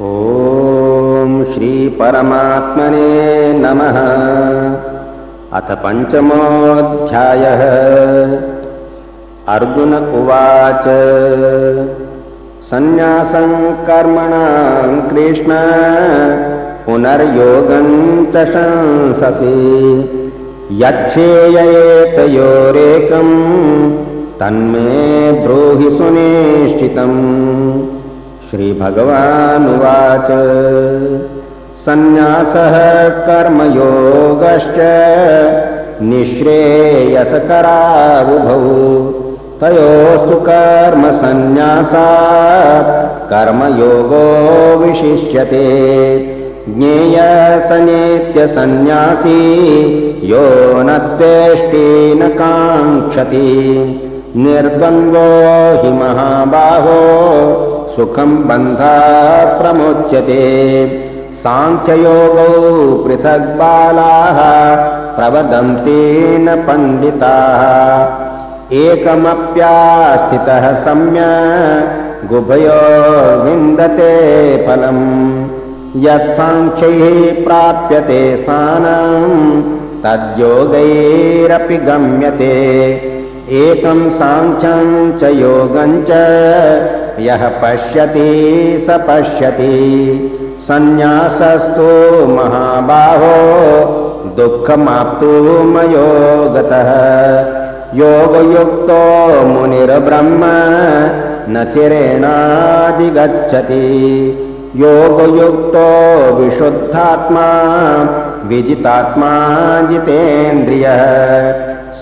ॐ श्रीपरमात्मने नमः। अथ पञ्चमोऽध्यायः। अर्जुन उवाच सन्न्यासं कर्मणां कृष्ण पुनर्योगं च शंससि यच्छेयेतयोरेकं तन्मे ब्रूहि सुनिश्चितम् श्रीभगवानुवाच। सन्न्यासः कर्मयोगश्च निःश्रेयसकरावुभौ। तयोस्तु कर्मसन्न्यासात् कर्मयोगो विशिष्यते। ज्ञेयसनेत्यसन्न्यासी यो न द्वेष्टि न काङ्क्षति। निर्द्वन्द्वो हि महाबाहो सुखं बन्धा प्रमुच्यते। साङ्ख्ययोगौ पृथग् बालाः प्रवदन्ति न पण्डिताः। एकमप्यास्थितः सम्य गुभयो विन्दते फलम्। यत्साङ्ख्यैः प्राप्यते स्थानं तद्योगैरपि गम्यते। एकं साङ्ख्यं च योगं च यः पश्यति स पश्यति। सन्न्यासस्तु महाबाहो दुःखमाप्तुमयो गतः योगयुक्तो मुनिर्ब्रह्म न चिरेणाधिगच्छति योगयुक्तो विशुद्धात्मा विजितात्मा जितेन्द्रियः।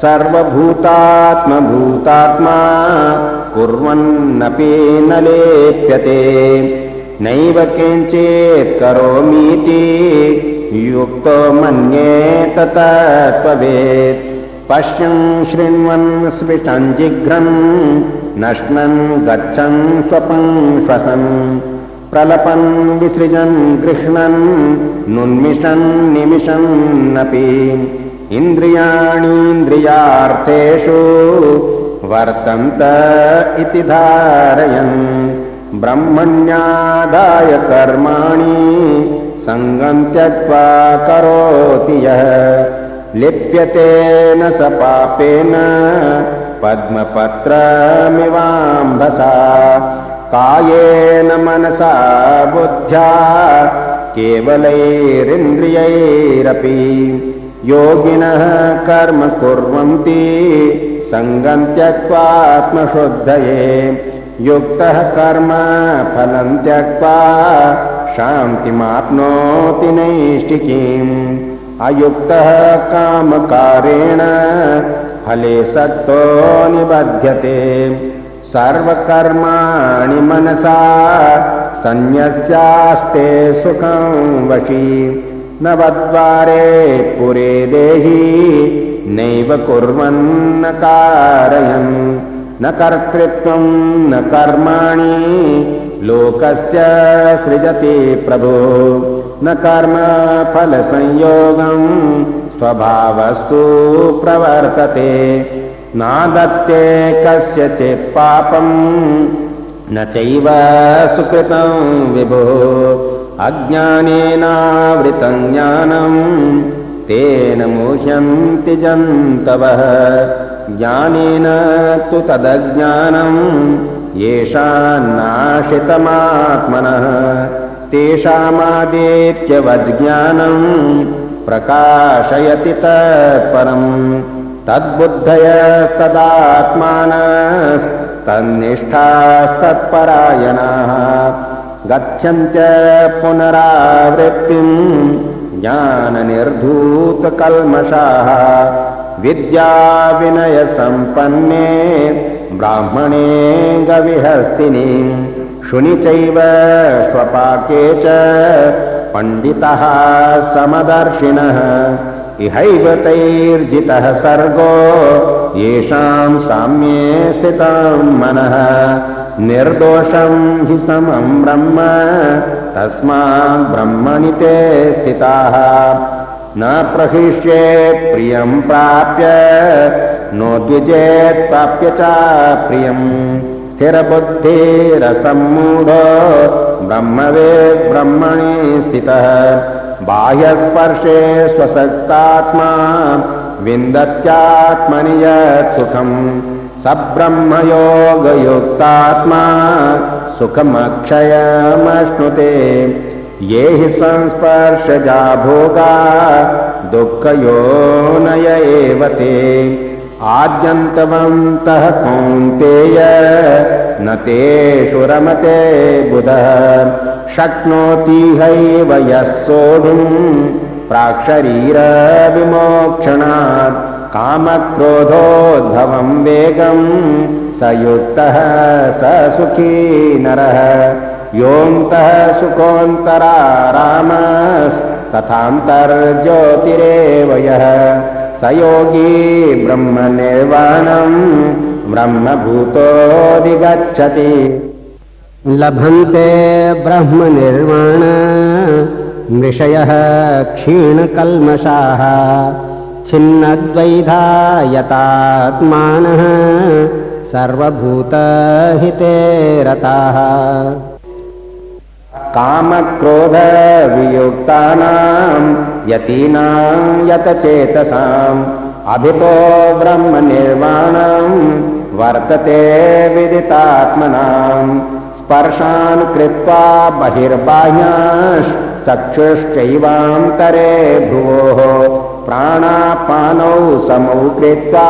सर्वभूतात्मभूतात्मा कुर्वन्नपि न लेप्यते। नैव किञ्चित् करोमीति युक्तो मन्येत तत्त्ववेत् पश्यन् शृण्वन् स्पृशन् जिघ्रन् नश्नन् गच्छन् स्वपन् श्वसन्। प्रलपन् विसृजन् गृह्णन् नुन्मिषन् निमिषन्नपि। इन्द्रियाणीन्द्रियार्थेषु वर्तन्त इति धारयन् ब्रह्मण्यादाय कर्माणि सङ्गम् त्यक्त्वा करोति यः। लिप्यते न स पापेन पद्मपत्रमिवाम्भसा। कायेन मनसा बुद्ध्या केवलैरिन्द्रियैरपि। योगिनः कर्म कुर्वन्ति सङ्गम् त्यक्त्वात्मशुद्धये। युक्तः कर्म फलं त्यक्त्वा शान्तिमाप्नोति नैष्टिकीम् अयुक्तः कामकारेण फले सक्तो निबध्यते। सर्वकर्माणि मनसा सन्न्यस्यास्ते सुखं वशी। नवद्वारे पुरे देहि नैव कुर्वन्न कारयन्। न कर्तृत्वं न कर्माणि। लोकस्य सृजति प्रभो। न कर्मफलसंयोगम् स्वभावस्तु प्रवर्तते। नादत्ते कस्यचित् पापम् न चैव सुकृतं विभो। अज्ञानेनावृतं ज्ञानम् तेन मुह्यन्ति जन्तवः। ज्ञानेन तु तदज्ञानम् येषान्नाशितमात्मनः तेषामादित्यवज्ज्ञानम् प्रकाशयति तत्परम्। तद्बुद्धयस्तदात्मानस्तन्निष्ठास्तत्परायणाः। गच्छन्त्य पुनरावृत्तिम् ज्ञाननिर्धूतकल्मषाः विद्याविनयसम्पन्ने ब्राह्मणे गविहस्तिनि शुनि चैव स्वपाके च पण्डितः समदर्शिनः। इहैव तैर्जितः सर्गो येषां साम्ये स्थितं मनः निर्दोषं हि समं ब्रह्म तस्मात् ब्रह्मणि ते स्थिताः। न प्रहिष्येत् प्रियं प्राप्य नोद्विजेत् प्राप्य च प्रियम्। स्थिरबुद्धिरसम्मूढो ब्रह्मवेद् ब्रह्मणि स्थितः। बाह्यस्पर्शे स्वसक्तात्मा विन्दत्यात्मनि यत् सुखम् स ब्रह्मयोगयुक्तात्मा सुखमक्षयमश्नुते। ये हि संस्पर्शजा भोगा दुःखयोनय एव ते। आद्यन्तवन्तः कौन्तेय न तेषु रमते बुधः। शक्नोति हैव यः सोढुम् प्राक्शरीरविमोक्षणात् कामक्रोधोद्भवं वेगं स युक्तः स सुखी नरः। योऽन्तः सुखोऽन्तरारामस्तथान्तर्ज्योतिरेव यः। स योगी ब्रह्मनिर्वाणम् ब्रह्मभूतोऽधिगच्छति। लभन्ते ब्रह्मनिर्वाण मृषयः क्षीणकल्मषाः छिन्नद्वैधायतात्मानः सर्वभूतहिते रताः कामक्रोधवियुक्तानां यतीनां यतचेतसाम् अभितो ब्रह्मनिर्वाणं वर्तते विदितात्मनां स्पर्शान् कृत्वा बहिर्बाह्याश्चक्षुश्चैवान्तरे भ्रुवोः प्राणापानौ समौ कृत्वा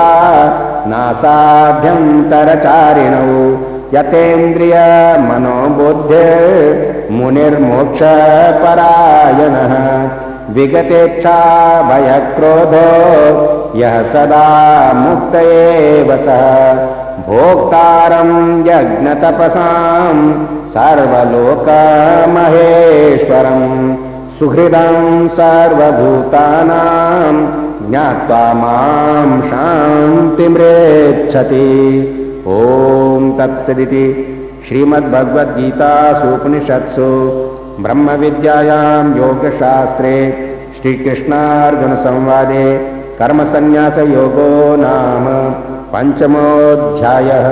नासाभ्यन्तरचारिणौ यतेन्द्रियमनोबुद्धिर्मुनिर्मोक्षपरायणः विगतेच्छा भयक्रोधो यः सदा मुक्त एव सः भोक्तारं यज्ञतपसां सर्वलोकमहेश्वरं सुहृदं सर्वभूतानां ज्ञात्वा मां शान्तिमृच्छति। ॐ तत्सदिति श्रीमद्भगवद्गीतासूपनिषत्सु ब्रह्मविद्यायां योगशास्त्रे श्रीकृष्णार्जुनसंवादे कर्मसन्न्यासयोगो नाम पञ्चमोऽध्यायः